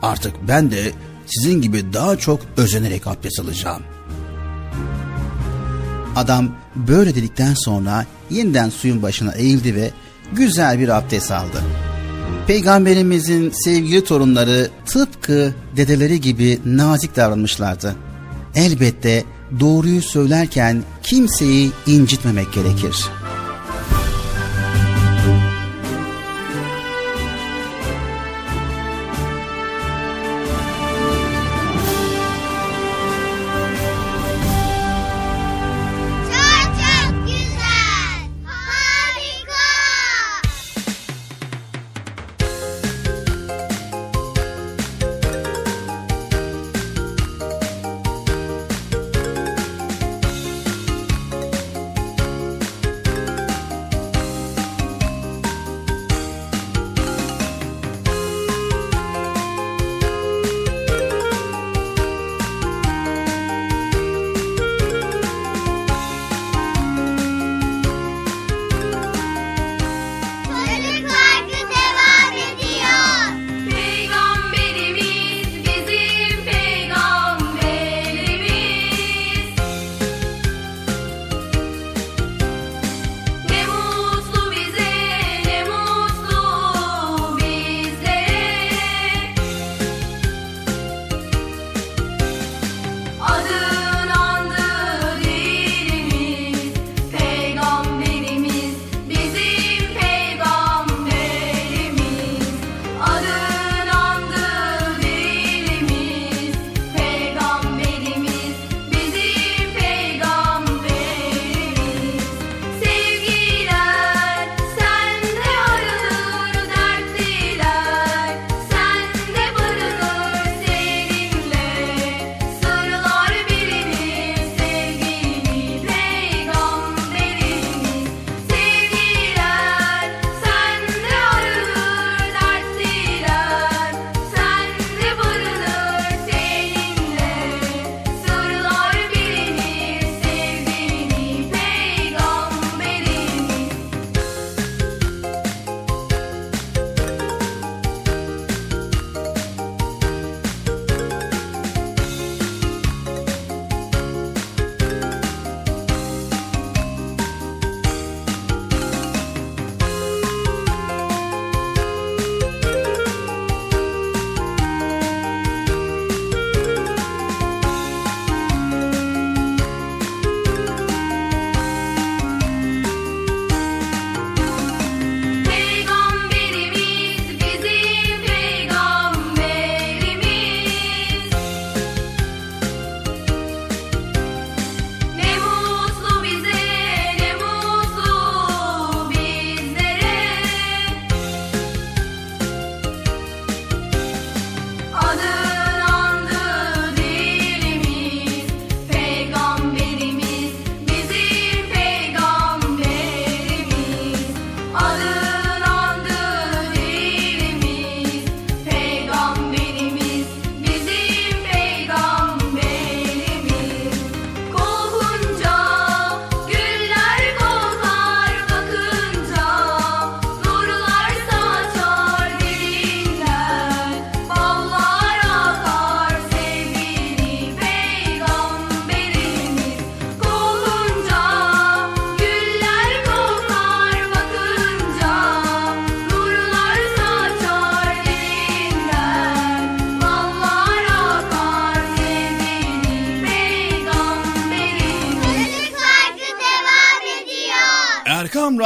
Artık ben de sizin gibi daha çok özenerek abdest alacağım. Adam böyle dedikten sonra yeniden suyun başına eğildi ve güzel bir abdest aldı. Peygamberimizin sevgili torunları tıpkı dedeleri gibi nazik davranmışlardı. Elbette doğruyu söylerken kimseyi incitmemek gerekir.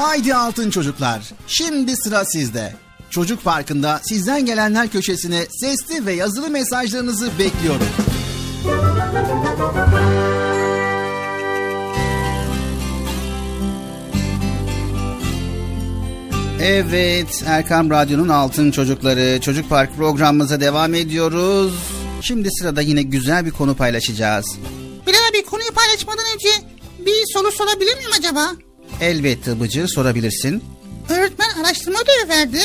Haydi altın çocuklar. Şimdi sıra sizde. Çocuk Parkı'nda sizden gelenler köşesine sesli ve yazılı mesajlarınızı bekliyorum. Evet, Erkam Radyo'nun Altın Çocukları Çocuk Park programımıza devam ediyoruz. Şimdi sırada yine güzel bir konu paylaşacağız. Bilal abi konuyu paylaşmadan önce bir soru sorabilir miyim acaba? Elbette Bıcır sorabilirsin. Öğretmen araştırma ödevi verdi.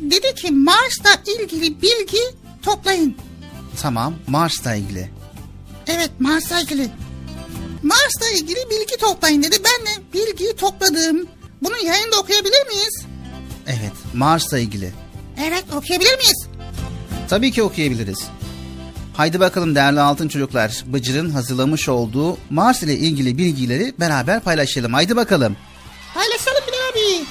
Dedi ki Mars'la ilgili bilgi toplayın. Tamam, Mars'la ilgili. Evet Mars'la ilgili. Mars'la ilgili bilgi toplayın dedi. Ben de bilgiyi topladım. Bunu yayında okuyabilir miyiz? Evet, Mars'la ilgili. Evet okuyabilir miyiz? Tabii ki okuyabiliriz. Haydi bakalım değerli altın çocuklar. Bıcır'ın hazırlamış olduğu Mars ile ilgili bilgileri beraber paylaşalım. Haydi bakalım. Paylaşalım Bilal abi.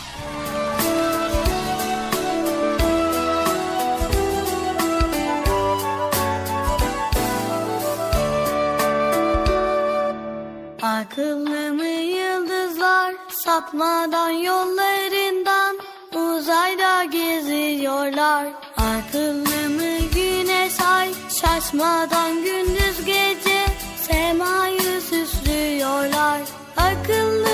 Akıllı mı yıldızlar sapmadan yollarından uzayda geziyorlar. Akıllı mı güneş ay şaşmadan gündüz gece semayı süslüyorlar. Akıllı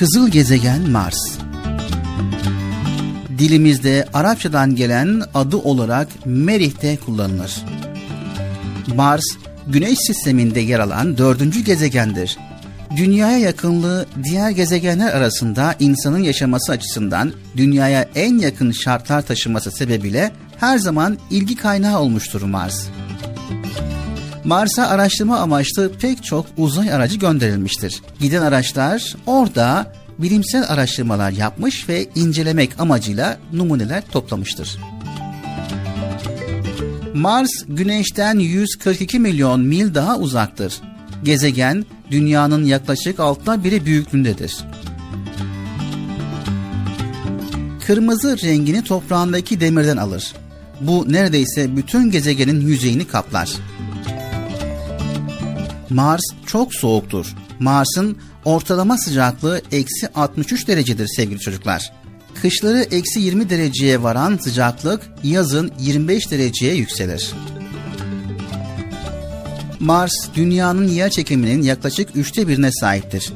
Kızıl gezegen Mars. Dilimizde Arapçadan gelen adı olarak Merih'te kullanılır. Mars, Güneş sisteminde yer alan dördüncü gezegendir. Dünyaya yakınlığı diğer gezegenler arasında insanın yaşaması açısından dünyaya en yakın şartlar taşıması sebebiyle her zaman ilgi kaynağı olmuştur Mars. Mars'a araştırma amaçlı pek çok uzay aracı gönderilmiştir. Giden araçlar orada bilimsel araştırmalar yapmış ve incelemek amacıyla numuneler toplamıştır. Mars Güneş'ten 142 milyon mil daha uzaktır. Gezegen dünyanın yaklaşık altta biri büyüklüğündedir. Kırmızı rengini toprağındaki demirden alır. Bu neredeyse bütün gezegenin yüzeyini kaplar. Mars çok soğuktur. Mars'ın ortalama sıcaklığı eksi 63 derecedir sevgili çocuklar. Kışları eksi 20 dereceye varan sıcaklık yazın 25 dereceye yükselir. Mars dünyanın yer çekiminin yaklaşık üçte birine sahiptir.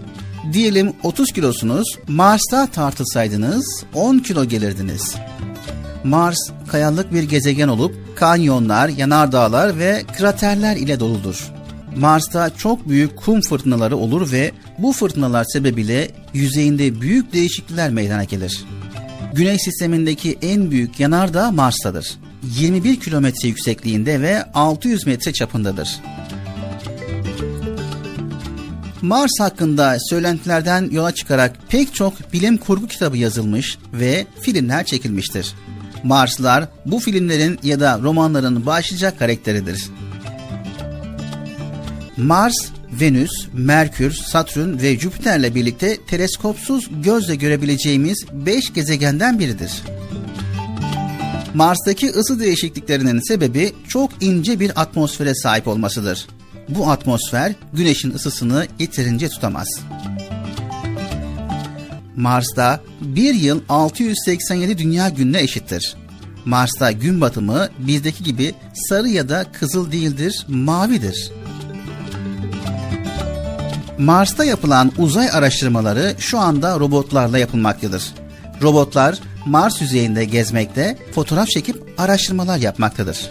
Diyelim 30 kilosunuz, Mars'ta tartılsaydınız 10 kilo gelirdiniz. Mars kayalık bir gezegen olup kanyonlar, yanardağlar ve kraterler ile doludur. Mars'ta çok büyük kum fırtınaları olur ve bu fırtınalar sebebiyle yüzeyinde büyük değişiklikler meydana gelir. Güneş sistemindeki en büyük yanardağ Mars'tadır. 21 kilometre yüksekliğinde ve 600 metre çapındadır. Mars hakkında söylentilerden yola çıkarak pek çok bilim kurgu kitabı yazılmış ve filmler çekilmiştir. Marslar bu filmlerin ya da romanların başlıca karakteridir. Mars, Venüs, Merkür, Satürn ve Jüpiter'le birlikte teleskopsuz gözle görebileceğimiz 5 gezegenden biridir. Mars'taki ısı değişikliklerinin sebebi çok ince bir atmosfere sahip olmasıdır. Bu atmosfer Güneş'in ısısını yeterince tutamaz. Mars'ta bir yıl 687 dünya gününe eşittir. Mars'ta gün batımı bizdeki gibi sarı ya da kızıl değildir, mavidir. Mars'ta yapılan uzay araştırmaları şu anda robotlarla yapılmaktadır. Robotlar Mars yüzeyinde gezmekte, fotoğraf çekip araştırmalar yapmaktadır.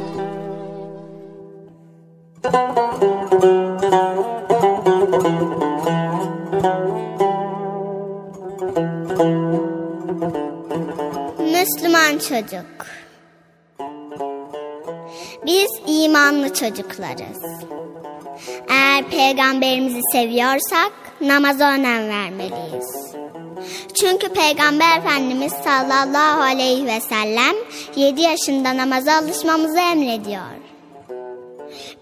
çocuk. Biz imanlı çocuklarız. Eğer peygamberimizi seviyorsak namaza önem vermeliyiz. Çünkü Peygamber Efendimiz sallallahu aleyhi ve sellem 7 yaşında namaza alışmamızı emrediyor.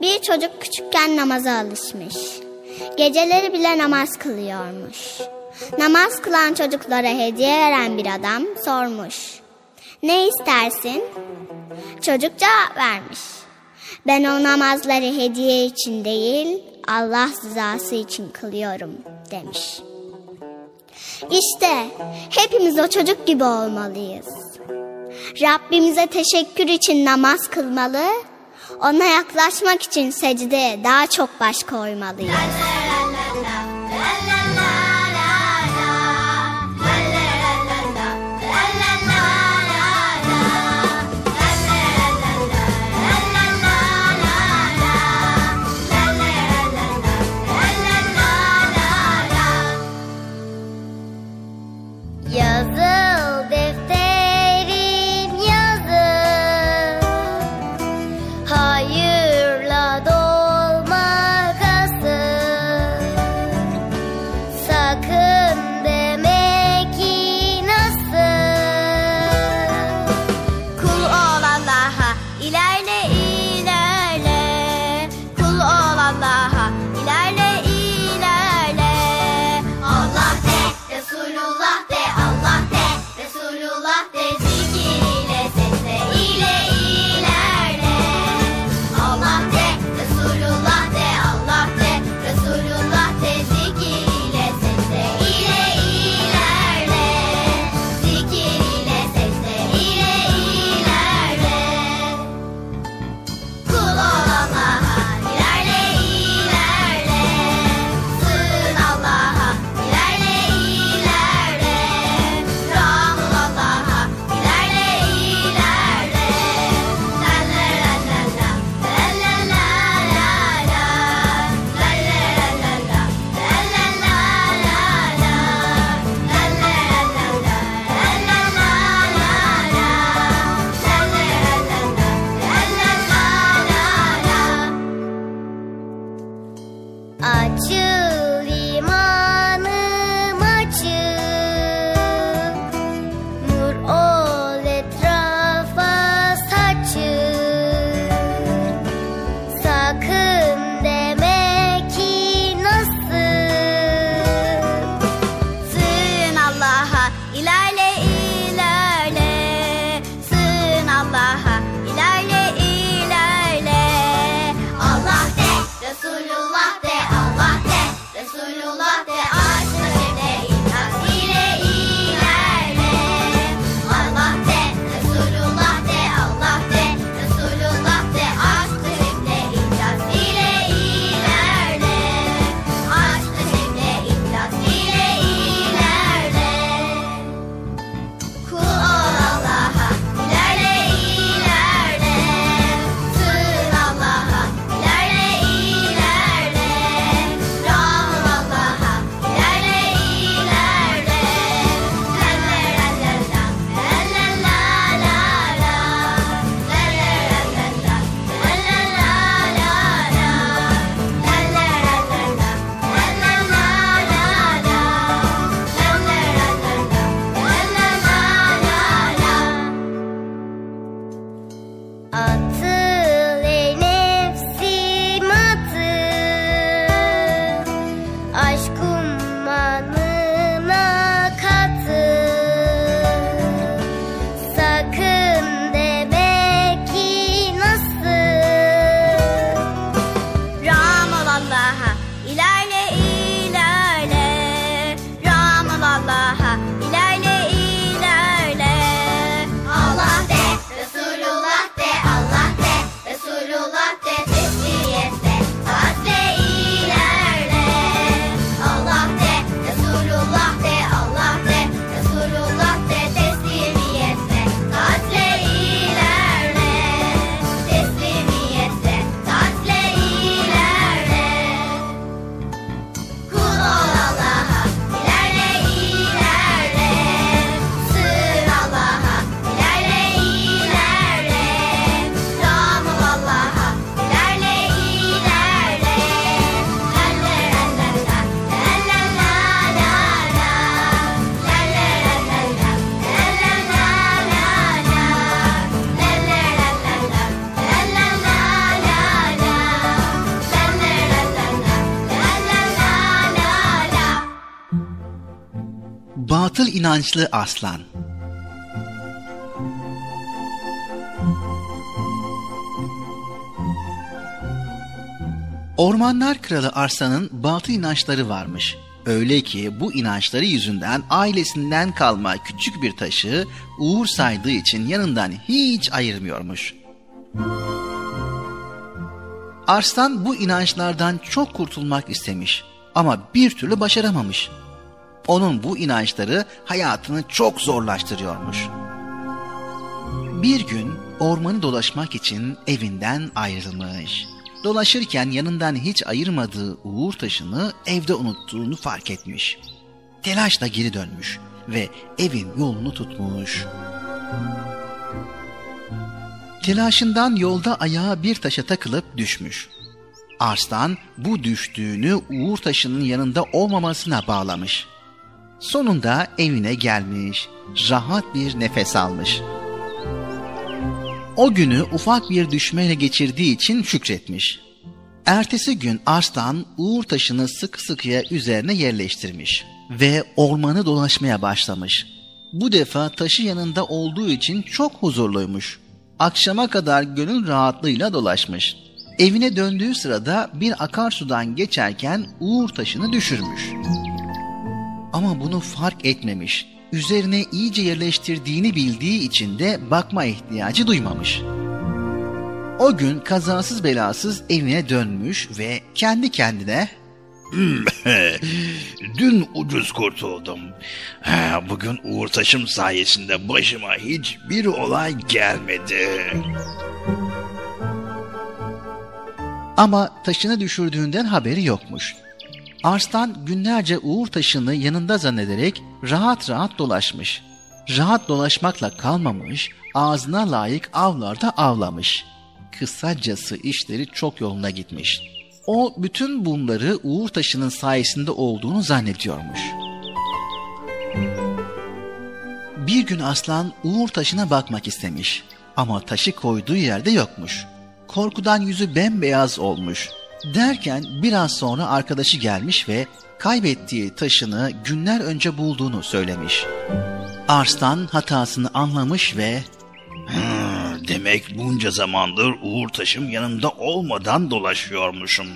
Bir çocuk küçükken namaza alışmış. Geceleri bile namaz kılıyormuş. Namaz kılan çocuklara hediye veren bir adam sormuş. Ne istersin? Çocuk cevap vermiş. Ben o namazları hediye için değil, Allah rızası için kılıyorum demiş. İşte hepimiz o çocuk gibi olmalıyız. Rabbimize teşekkür için namaz kılmalı, ona yaklaşmak için secdeye daha çok baş koymalıyız. İnançlı aslan. Ormanlar kralı Arslan'ın batıl inançları varmış. Öyle ki bu inançları yüzünden ailesinden kalma küçük bir taşı uğur saydığı için yanından hiç ayırmıyormuş. Arslan bu inançlardan çok kurtulmak istemiş ama bir türlü başaramamış. Onun bu inançları hayatını çok zorlaştırıyormuş. Bir gün ormanı dolaşmak için evinden ayrılmış. Dolaşırken yanından hiç ayırmadığı uğur taşını evde unuttuğunu fark etmiş. Telaşla geri dönmüş ve evin yolunu tutmuş. Telaşından yolda ayağı bir taşa takılıp düşmüş. Arslan bu düştüğünü uğur taşının yanında olmamasına bağlamış. Sonunda evine gelmiş, rahat bir nefes almış. O günü ufak bir düşmeyle geçirdiği için şükretmiş. Ertesi gün Arslan uğur taşını sık sıkıya üzerine yerleştirmiş ve ormanı dolaşmaya başlamış. Bu defa taşı yanında olduğu için çok huzurluymuş. Akşama kadar gönül rahatlığıyla dolaşmış. Evine döndüğü sırada bir akarsudan geçerken uğur taşını düşürmüş. Ama bunu fark etmemiş. Üzerine iyice yerleştirdiğini bildiği için de bakma ihtiyacı duymamış. O gün kazasız belasız evine dönmüş ve kendi kendine *laughs* Dün ucuz kurtuldum. Ha, Bugün Uğur Taşım sayesinde başıma hiçbir olay gelmedi. ama taşını düşürdüğünden haberi yokmuş. Arslan günlerce uğur taşını yanında zannederek rahat rahat dolaşmış. Rahat dolaşmakla kalmamış, ağzına layık avlarda avlamış. Kısacası işleri çok yoluna gitmiş. O bütün bunları uğur taşının sayesinde olduğunu zannediyormuş. Bir gün aslan uğur taşına bakmak istemiş ama taşı koyduğu yerde yokmuş. Korkudan yüzü bembeyaz olmuş. Derken biraz sonra arkadaşı gelmiş ve kaybettiği taşını günler önce bulduğunu söylemiş. Arslan hatasını anlamış ve Demek bunca zamandır Uğur Taşım yanımda olmadan dolaşıyormuşum.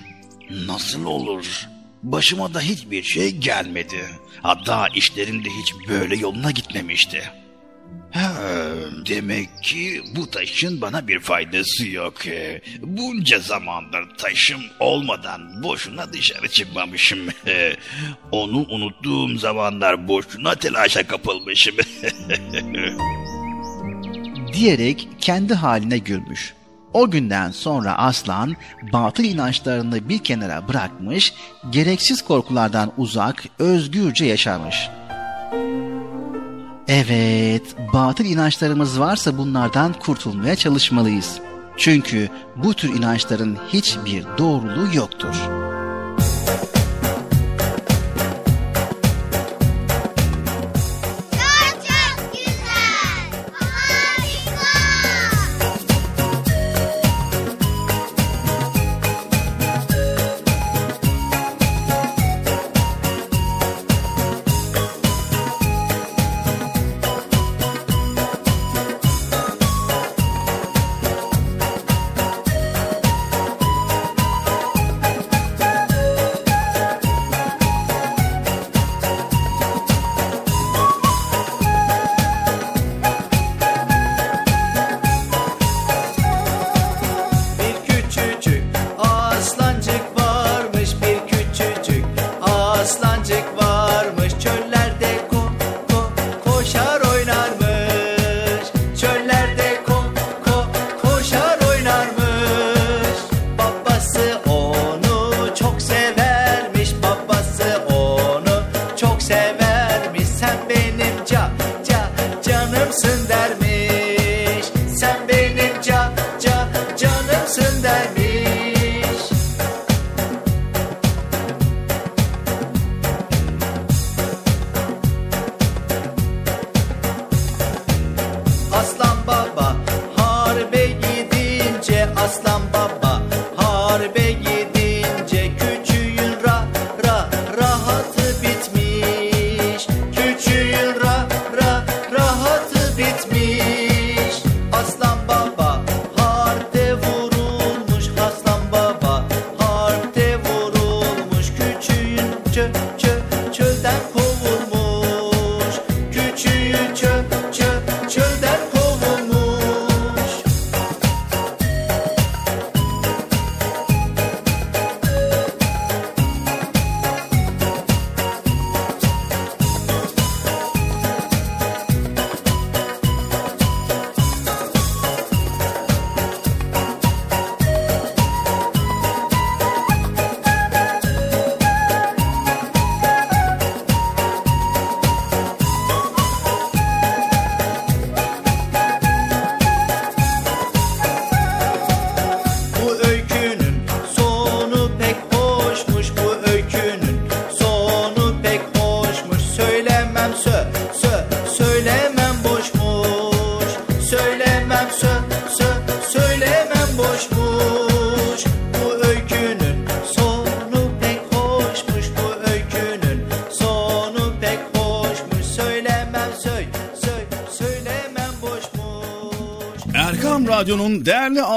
Nasıl olur? Başıma da hiçbir şey gelmedi. Hatta işlerim de hiç böyle yoluna gitmemişti. Demek ki bu taşın bana bir faydası yok. Ee, Bunca zamandır taşım olmadan boşuna dışarı çıkmamışım. Ee, Onu unuttuğum zamanlar boşuna telaşa kapılmışım. *laughs* diyerek kendi haline gülmüş. O günden sonra aslan batıl inançlarını bir kenara bırakmış, gereksiz korkulardan uzak, özgürce yaşamış. Evet, batıl inançlarımız varsa bunlardan kurtulmaya çalışmalıyız. Çünkü bu tür inançların hiçbir doğruluğu yoktur.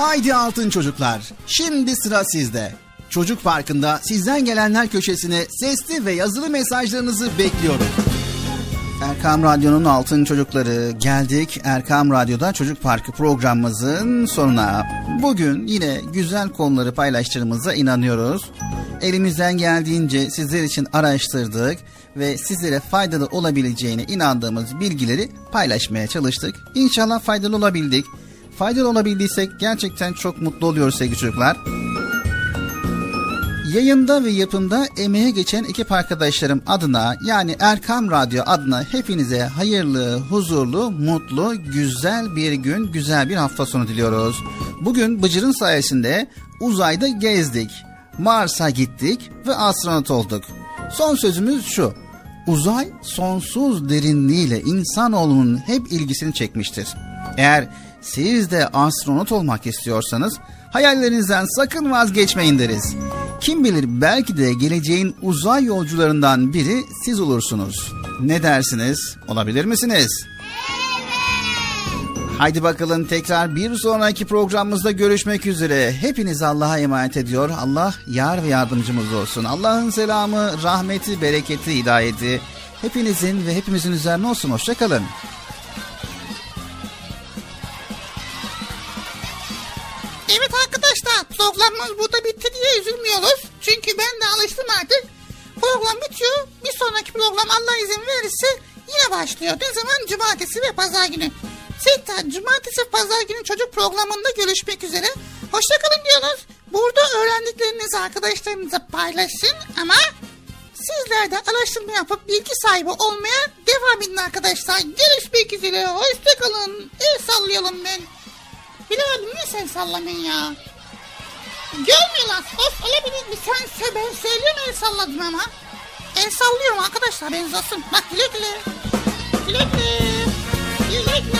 Haydi altın çocuklar. Şimdi sıra sizde. Çocuk Parkı'nda sizden gelenler köşesine sesli ve yazılı mesajlarınızı bekliyorum. Erkam Radyo'nun altın çocukları geldik. Erkam Radyo'da Çocuk Parkı programımızın sonuna. Bugün yine güzel konuları paylaştığımıza inanıyoruz. Elimizden geldiğince sizler için araştırdık ve sizlere faydalı olabileceğine inandığımız bilgileri paylaşmaya çalıştık. İnşallah faydalı olabildik. Faydalı olabildiysek gerçekten çok mutlu oluyoruz sevgili çocuklar. Yayında ve yapımda emeğe geçen ekip arkadaşlarım adına yani Erkam Radyo adına hepinize hayırlı, huzurlu, mutlu, güzel bir gün, güzel bir hafta sonu diliyoruz. Bugün Bıcır'ın sayesinde uzayda gezdik. Mars'a gittik ve astronot olduk. Son sözümüz şu. Uzay sonsuz derinliğiyle insanoğlunun hep ilgisini çekmiştir. Eğer siz de astronot olmak istiyorsanız hayallerinizden sakın vazgeçmeyin deriz. Kim bilir belki de geleceğin uzay yolcularından biri siz olursunuz. Ne dersiniz? Olabilir misiniz? Haydi bakalım tekrar bir sonraki programımızda görüşmek üzere. Hepiniz Allah'a emanet ediyor. Allah yar ve yardımcımız olsun. Allah'ın selamı, rahmeti, bereketi, hidayeti hepinizin ve hepimizin üzerine olsun. Hoşçakalın. Evet arkadaşlar programımız burada bitti diye üzülmüyoruz. Çünkü ben de alıştım artık. Program bitiyor. Bir sonraki program Allah izin verirse yine başlıyor. Ne zaman? Cumartesi ve pazar günü. Tekrar cumartesi pazar günü çocuk programında görüşmek üzere. Hoşçakalın diyoruz. Burada öğrendiklerinizi arkadaşlarınıza paylaşın ama sizler de araştırma yapıp bilgi sahibi olmaya devam edin arkadaşlar. Görüşmek üzere. Hoşçakalın. El sallayalım ben. Bilal niye sen sallamayın ya? Görmüyorlar. Of olabilir mi? Sen sö ben söylüyorum el salladın ama. El sallıyorum arkadaşlar beniz olsun. Bak güle güle. Güle güle. Güle güle.